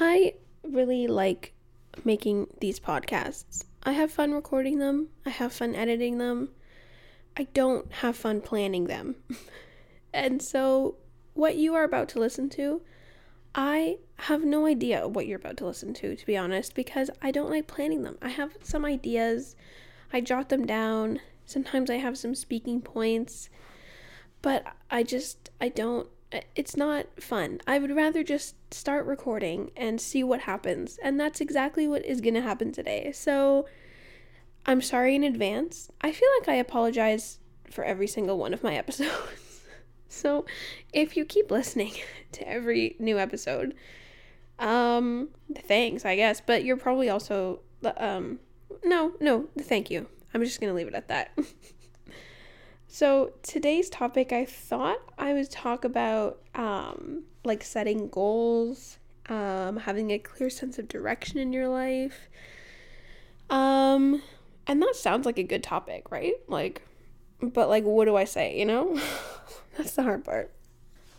I really like making these podcasts. I have fun recording them, I have fun editing them. I don't have fun planning them. and so, what you are about to listen to, I have no idea what you're about to listen to, to be honest, because I don't like planning them. I have some ideas, I jot them down. Sometimes I have some speaking points, but I just, I don't, it's not fun. I would rather just start recording and see what happens. And that's exactly what is going to happen today. So I'm sorry in advance. I feel like I apologize for every single one of my episodes. so if you keep listening to every new episode, um thanks, I guess, but you're probably also um no, no, thank you. I'm just going to leave it at that. So today's topic, I thought I would talk about um, like setting goals, um, having a clear sense of direction in your life. Um, and that sounds like a good topic, right? Like, but like, what do I say? You know, that's the hard part.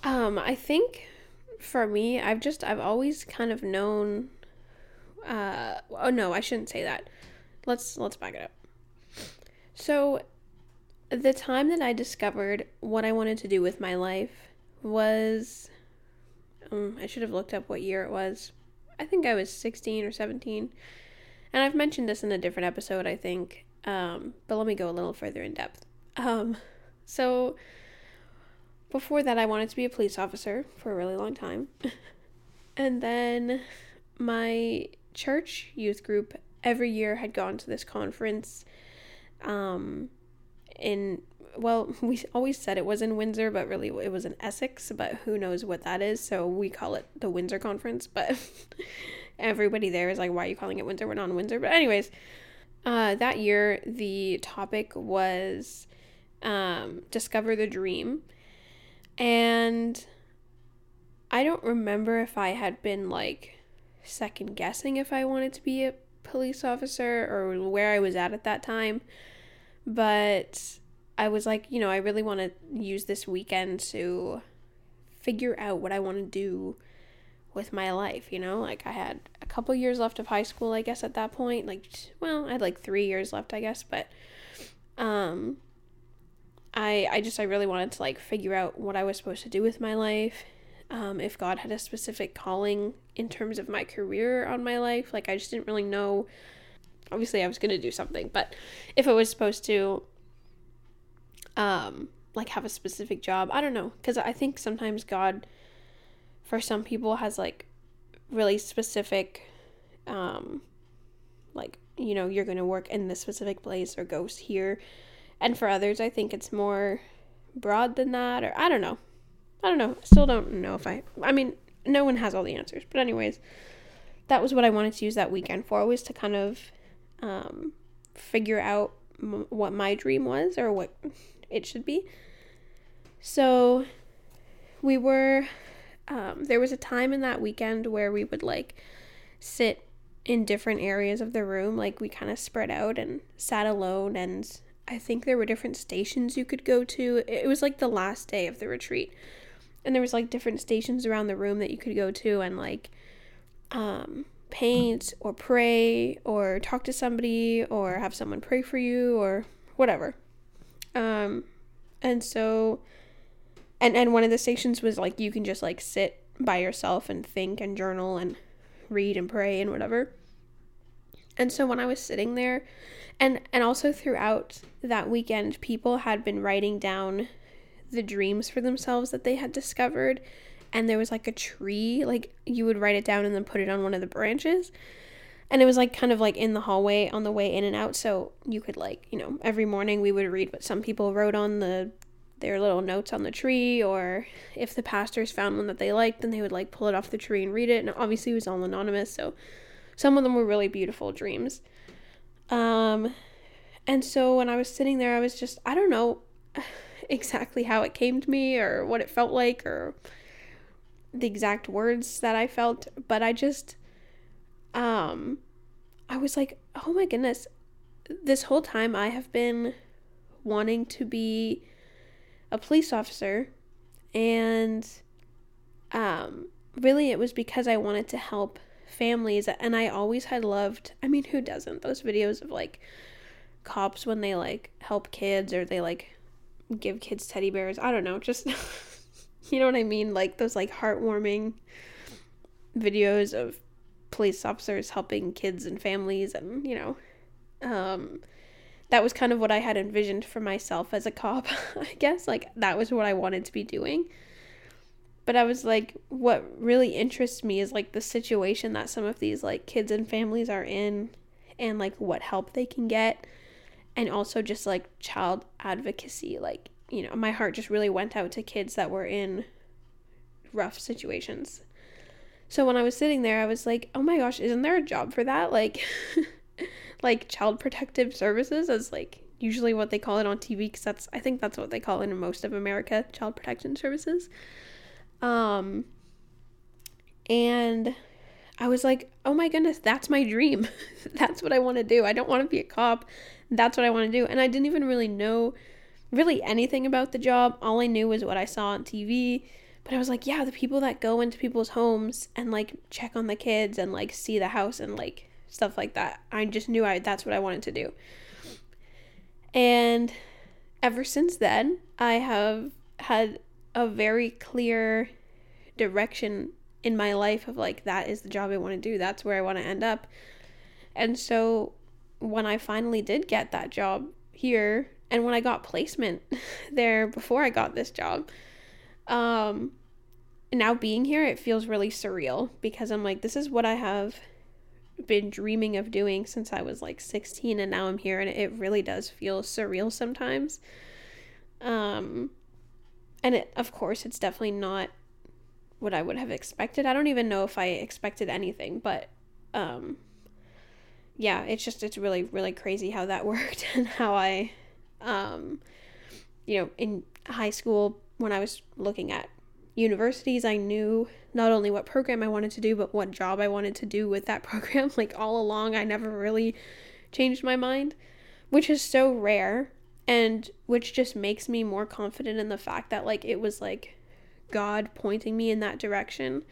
Um, I think for me, I've just I've always kind of known. Uh, oh no, I shouldn't say that. Let's let's back it up. So the time that I discovered what I wanted to do with my life was. Um, I should have looked up what year it was. I think I was 16 or 17. And I've mentioned this in a different episode, I think. Um, but let me go a little further in depth. Um, so, before that, I wanted to be a police officer for a really long time. and then my church youth group every year had gone to this conference. Um, in well, we always said it was in Windsor, but really it was in Essex, but who knows what that is, so we call it the Windsor Conference, but everybody there is like, why are you calling it Windsor? We're not in Windsor. But anyways, uh, that year the topic was um, Discover the Dream. And I don't remember if I had been like second guessing if I wanted to be a police officer or where I was at at that time. But I was like, you know, I really want to use this weekend to figure out what I want to do with my life, you know? Like I had a couple years left of high school, I guess at that point. Like well, I had like 3 years left, I guess, but um I I just I really wanted to like figure out what I was supposed to do with my life. Um if God had a specific calling in terms of my career on my life, like I just didn't really know obviously I was going to do something, but if it was supposed to um like have a specific job, I don't know, cuz I think sometimes God for some people has like really specific um like you know you're going to work in this specific place or go here. And for others i think it's more broad than that or i don't know. I don't know. Still don't know if i i mean no one has all the answers but anyways that was what i wanted to use that weekend for was to kind of um, figure out m- what my dream was or what it should be. So we were, um, there was a time in that weekend where we would like sit in different areas of the room. Like we kind of spread out and sat alone. And I think there were different stations you could go to. It was like the last day of the retreat. And there was like different stations around the room that you could go to and like, um, paint or pray or talk to somebody or have someone pray for you or whatever. Um, and so, and and one of the stations was like you can just like sit by yourself and think and journal and read and pray and whatever. And so when I was sitting there, and and also throughout that weekend, people had been writing down the dreams for themselves that they had discovered and there was like a tree like you would write it down and then put it on one of the branches. And it was like kind of like in the hallway on the way in and out so you could like you know every morning we would read what some people wrote on the their little notes on the tree or if the pastors found one that they liked then they would like pull it off the tree and read it. And obviously it was all anonymous so some of them were really beautiful dreams. Um and so when i was sitting there i was just i don't know exactly how it came to me or what it felt like or the exact words that I felt, but I just um I was like, "Oh my goodness. This whole time I have been wanting to be a police officer and um really it was because I wanted to help families and I always had loved I mean who doesn't those videos of like cops when they like help kids or they like give kids teddy bears I don't know just you know what I mean like those like heartwarming videos of police officers helping kids and families and you know um that was kind of what I had envisioned for myself as a cop I guess like that was what I wanted to be doing but I was like, what really interests me is like the situation that some of these like kids and families are in and like what help they can get. And also just like child advocacy. Like, you know, my heart just really went out to kids that were in rough situations. So when I was sitting there, I was like, oh my gosh, isn't there a job for that? Like, like child protective services as like usually what they call it on TV because that's I think that's what they call it in most of America, child protection services. Um, and I was like, oh my goodness, that's my dream. that's what I want to do. I don't want to be a cop. That's what I want to do. And I didn't even really know really anything about the job. All I knew was what I saw on TV. But I was like, yeah, the people that go into people's homes and like check on the kids and like see the house and like stuff like that. I just knew I that's what I wanted to do. And ever since then, I have had a very clear direction in my life of like that is the job I want to do. That's where I want to end up. And so when I finally did get that job here and when I got placement there before I got this job, um now being here it feels really surreal because I'm like this is what I have been dreaming of doing since I was like 16 and now I'm here and it really does feel surreal sometimes. Um and it of course it's definitely not what I would have expected. I don't even know if I expected anything, but um yeah, it's just it's really really crazy how that worked and how I um you know, in high school when I was looking at universities, I knew not only what program I wanted to do, but what job I wanted to do with that program. Like all along, I never really changed my mind, which is so rare and which just makes me more confident in the fact that like it was like God pointing me in that direction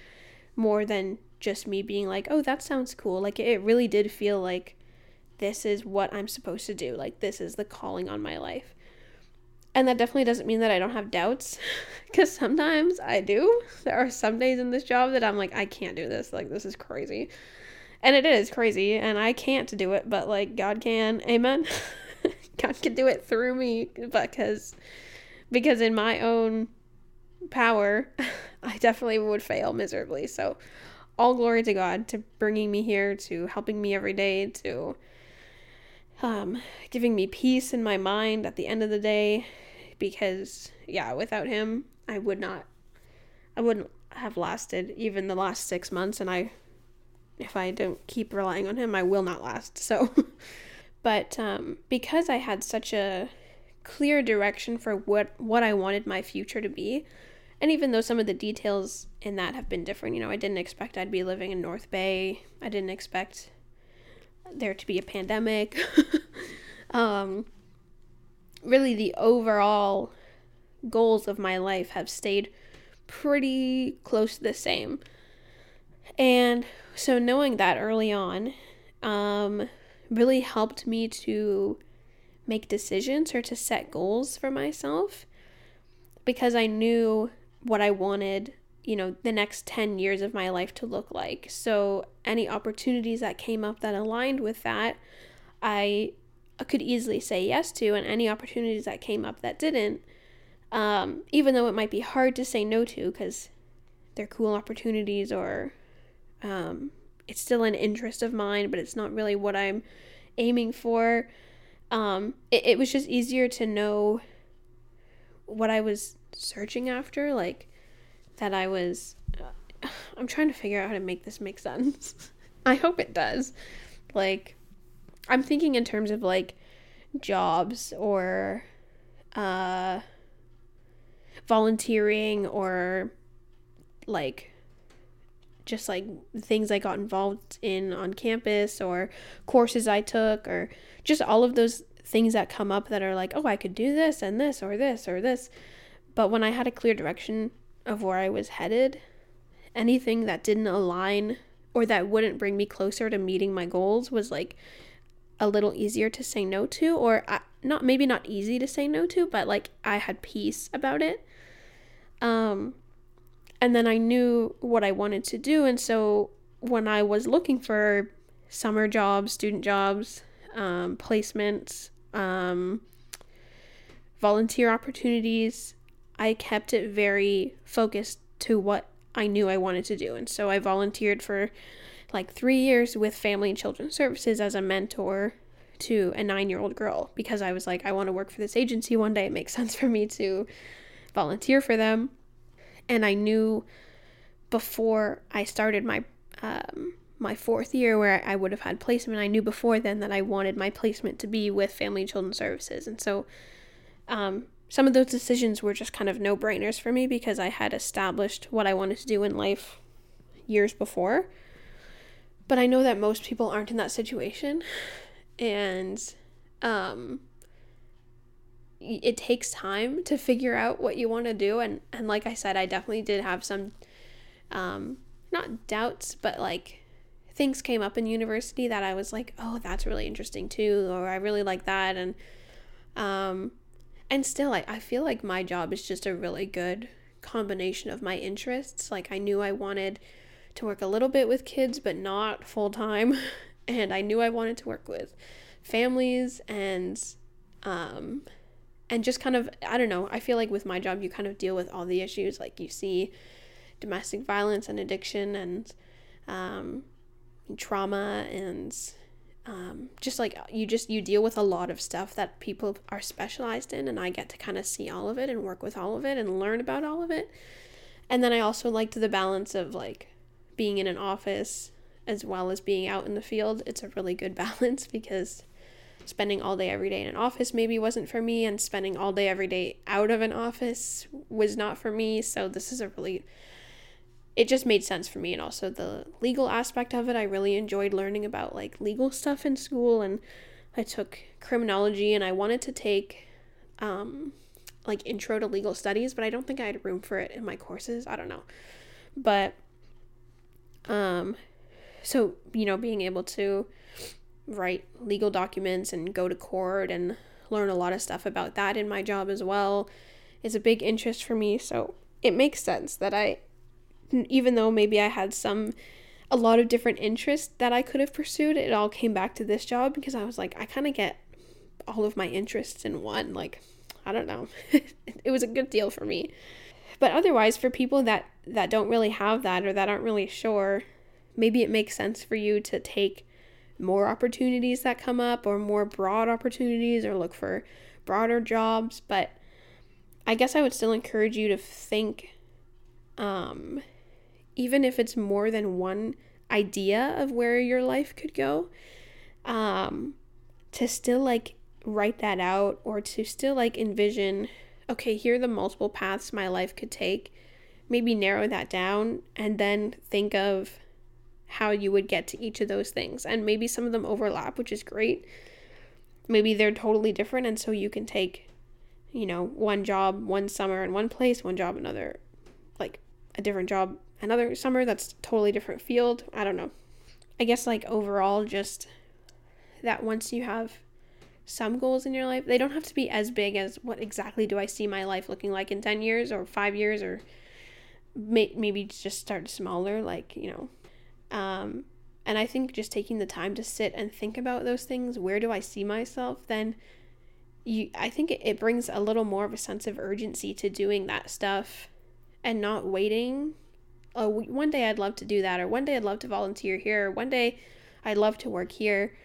more than just me being like, "Oh, that sounds cool." Like it really did feel like this is what I'm supposed to do. Like this is the calling on my life. And that definitely doesn't mean that I don't have doubts cuz sometimes I do. There are some days in this job that I'm like, "I can't do this. Like this is crazy." And it is crazy and I can't do it, but like God can. Amen. God can do it through me because because in my own power, I definitely would fail miserably. So all glory to God to bringing me here, to helping me every day, to um, giving me peace in my mind at the end of the day. Because yeah, without him, I would not, I wouldn't have lasted even the last six months. And I, if I don't keep relying on him, I will not last. So. But um, because I had such a clear direction for what what I wanted my future to be, and even though some of the details in that have been different, you know, I didn't expect I'd be living in North Bay. I didn't expect there to be a pandemic. um, really, the overall goals of my life have stayed pretty close to the same. And so, knowing that early on, um, really helped me to make decisions or to set goals for myself because I knew what I wanted, you know, the next 10 years of my life to look like. So, any opportunities that came up that aligned with that, I could easily say yes to, and any opportunities that came up that didn't, um, even though it might be hard to say no to because they're cool opportunities or um, it's still an interest of mine, but it's not really what I'm aiming for. Um, it, it was just easier to know what I was searching after, like that I was. I'm trying to figure out how to make this make sense. I hope it does. Like, I'm thinking in terms of like jobs or uh, volunteering or like just like things I got involved in on campus or courses I took or just all of those things that come up that are like, oh, I could do this and this or this or this. But when I had a clear direction of where I was headed, anything that didn't align or that wouldn't bring me closer to meeting my goals was like a little easier to say no to or I, not maybe not easy to say no to but like I had peace about it. Um and then I knew what I wanted to do and so when I was looking for summer jobs student jobs um, placements um, volunteer opportunities I kept it very focused to what I knew I wanted to do and so I volunteered for like three years with Family and Children's Services as a mentor to a nine year old girl because I was like, I want to work for this agency one day. It makes sense for me to volunteer for them. And I knew before I started my um, my fourth year where I would have had placement, I knew before then that I wanted my placement to be with Family and Children's Services. And so um, some of those decisions were just kind of no brainers for me because I had established what I wanted to do in life years before. But I know that most people aren't in that situation. And um, it takes time to figure out what you want to do. And, and like I said, I definitely did have some, um, not doubts, but like things came up in university that I was like, oh, that's really interesting too, or I really like that. And, um, and still, I, I feel like my job is just a really good combination of my interests. Like, I knew I wanted to work a little bit with kids, but not full time. And I knew I wanted to work with families and, um, and just kind of, I don't know, I feel like with my job, you kind of deal with all the issues. Like you see domestic violence and addiction and, um, trauma and, um, just like you just you deal with a lot of stuff that people are specialized in and i get to kind of see all of it and work with all of it and learn about all of it and then i also liked the balance of like being in an office as well as being out in the field, it's a really good balance because spending all day every day in an office maybe wasn't for me, and spending all day every day out of an office was not for me. So, this is a really, it just made sense for me. And also, the legal aspect of it, I really enjoyed learning about like legal stuff in school. And I took criminology, and I wanted to take, um, like intro to legal studies, but I don't think I had room for it in my courses. I don't know. But um, so, you know, being able to write legal documents and go to court and learn a lot of stuff about that in my job as well is a big interest for me. So, it makes sense that I, even though maybe I had some, a lot of different interests that I could have pursued, it all came back to this job because I was like, I kind of get all of my interests in one. Like, I don't know. it was a good deal for me. But otherwise, for people that that don't really have that or that aren't really sure, maybe it makes sense for you to take more opportunities that come up or more broad opportunities or look for broader jobs. But I guess I would still encourage you to think, um, even if it's more than one idea of where your life could go, um, to still like write that out or to still like envision okay, here are the multiple paths my life could take. Maybe narrow that down and then think of how you would get to each of those things. And maybe some of them overlap, which is great. Maybe they're totally different. And so you can take, you know, one job one summer in one place, one job another, like a different job another summer that's totally different field. I don't know. I guess, like, overall, just that once you have some goals in your life. They don't have to be as big as what exactly do I see my life looking like in 10 years or 5 years or may- maybe just start smaller like, you know. Um and I think just taking the time to sit and think about those things, where do I see myself, then you I think it, it brings a little more of a sense of urgency to doing that stuff and not waiting. Oh, one day I'd love to do that or one day I'd love to volunteer here or one day I'd love to work here.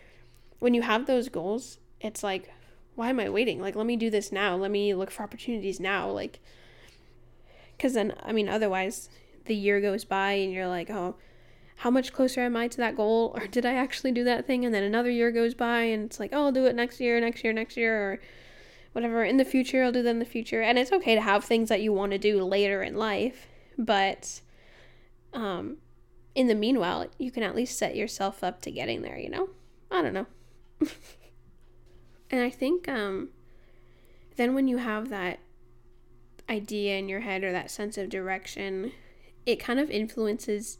When you have those goals, it's like, why am I waiting? Like, let me do this now. Let me look for opportunities now. Like, because then, I mean, otherwise, the year goes by and you're like, oh, how much closer am I to that goal? Or did I actually do that thing? And then another year goes by and it's like, oh, I'll do it next year, next year, next year, or whatever. In the future, I'll do that in the future. And it's okay to have things that you want to do later in life. But um, in the meanwhile, you can at least set yourself up to getting there, you know? I don't know. And I think um, then when you have that idea in your head or that sense of direction, it kind of influences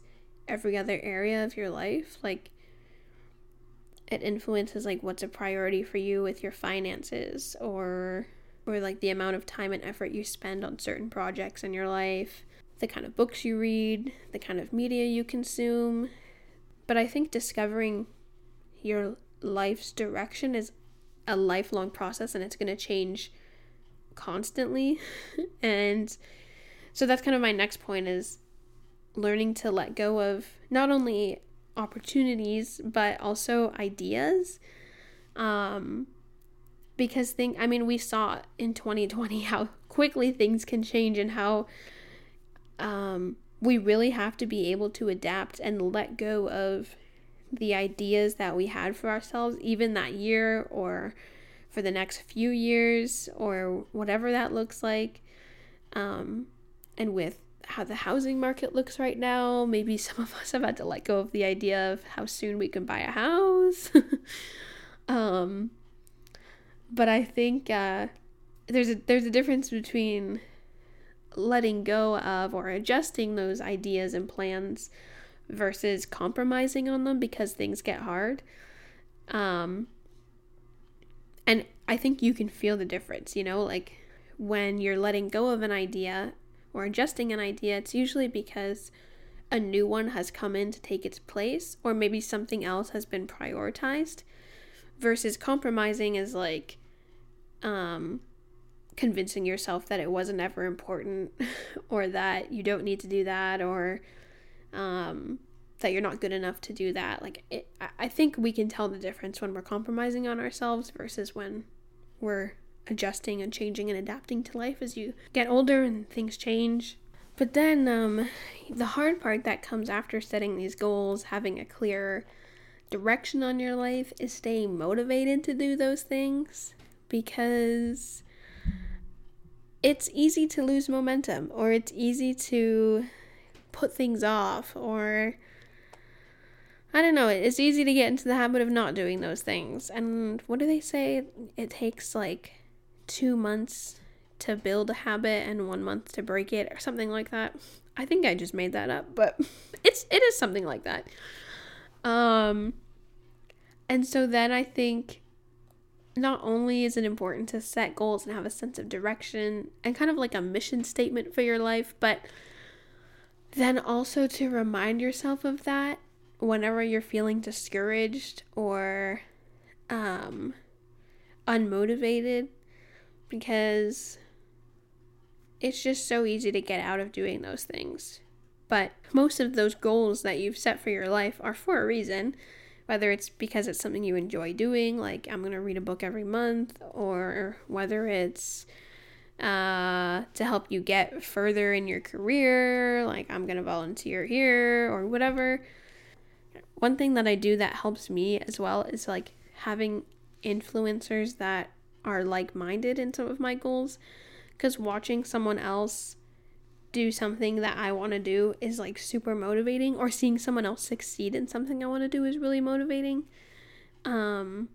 every other area of your life. Like, it influences like what's a priority for you with your finances or or like the amount of time and effort you spend on certain projects in your life, the kind of books you read, the kind of media you consume. But I think discovering your life's direction is a lifelong process and it's going to change constantly. and so that's kind of my next point is learning to let go of not only opportunities but also ideas. Um, because thing I mean we saw in 2020 how quickly things can change and how um, we really have to be able to adapt and let go of the ideas that we had for ourselves even that year or for the next few years or whatever that looks like um, and with how the housing market looks right now. Maybe some of us have had to let go of the idea of how soon we can buy a house. um, but I think uh, there's a there's a difference between letting go of or adjusting those ideas and plans versus compromising on them because things get hard. Um, and I think you can feel the difference, you know, like when you're letting go of an idea or adjusting an idea, it's usually because a new one has come in to take its place, or maybe something else has been prioritized. Versus compromising is like um, convincing yourself that it wasn't ever important, or that you don't need to do that, or um, that you're not good enough to do that. Like, it, I think we can tell the difference when we're compromising on ourselves versus when we're adjusting and changing and adapting to life as you get older and things change. But then um, the hard part that comes after setting these goals, having a clear direction on your life, is staying motivated to do those things because it's easy to lose momentum or it's easy to put things off or I don't know, it's easy to get into the habit of not doing those things. And what do they say? It takes like two months to build a habit and one month to break it or something like that. I think I just made that up, but it's it is something like that. Um and so then I think not only is it important to set goals and have a sense of direction and kind of like a mission statement for your life, but then also to remind yourself of that whenever you're feeling discouraged or um unmotivated because it's just so easy to get out of doing those things. But most of those goals that you've set for your life are for a reason, whether it's because it's something you enjoy doing, like I'm going to read a book every month, or whether it's uh, to help you get further in your career, like I'm going to volunteer here, or whatever. One thing that I do that helps me as well is like having influencers that are like minded in some of my goals. Because watching someone else do something that I want to do is like super motivating, or seeing someone else succeed in something I want to do is really motivating. Um,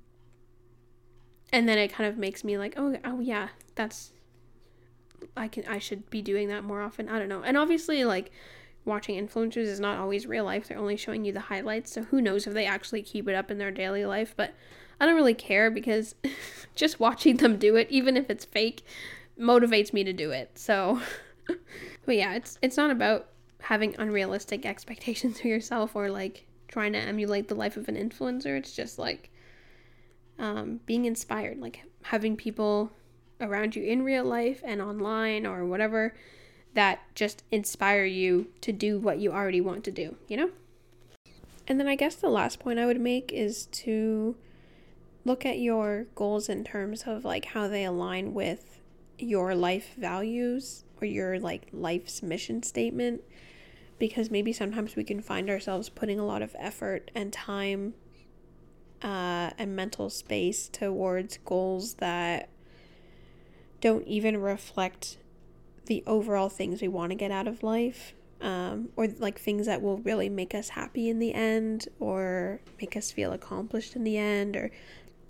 and then it kind of makes me like, oh, oh yeah, that's I can I should be doing that more often. I don't know. And obviously, like watching influencers is not always real life. They're only showing you the highlights, so who knows if they actually keep it up in their daily life. But I don't really care because just watching them do it, even if it's fake, motivates me to do it. So, but yeah, it's it's not about having unrealistic expectations for yourself or like trying to emulate the life of an influencer. It's just like um, being inspired, like having people around you in real life and online or whatever that just inspire you to do what you already want to do, you know? And then I guess the last point I would make is to look at your goals in terms of like how they align with your life values or your like life's mission statement because maybe sometimes we can find ourselves putting a lot of effort and time uh, and mental space towards goals that don't even reflect the overall things we want to get out of life um, or like things that will really make us happy in the end or make us feel accomplished in the end or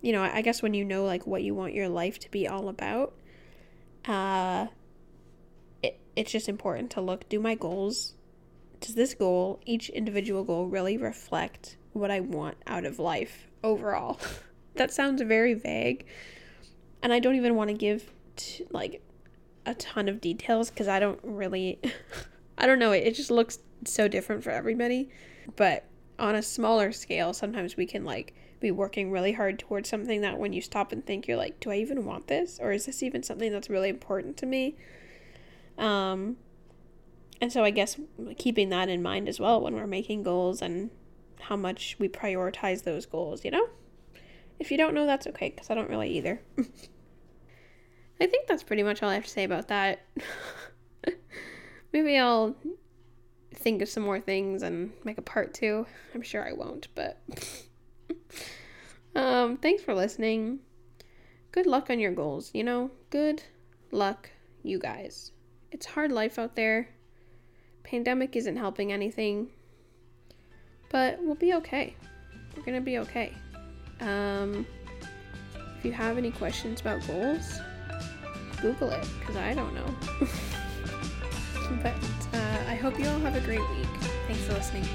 you know, I guess when you know like what you want your life to be all about, uh it's just important to look do my goals does this goal, each individual goal, really reflect what I want out of life overall? that sounds very vague. And I don't even want to give t- like a ton of details because I don't really, I don't know, it, it just looks so different for everybody. But on a smaller scale, sometimes we can like be working really hard towards something that when you stop and think, you're like, do I even want this? Or is this even something that's really important to me? Um, and so I guess keeping that in mind as well when we're making goals and how much we prioritize those goals, you know? If you don't know, that's okay, because I don't really either. I think that's pretty much all I have to say about that. Maybe I'll think of some more things and make a part two. I'm sure I won't, but um thanks for listening. Good luck on your goals, you know? Good luck, you guys. It's hard life out there. Pandemic isn't helping anything. But we'll be okay. We're going to be okay. Um if you have any questions about goals, Google it because I don't know. but uh, I hope you all have a great week. Thanks for listening.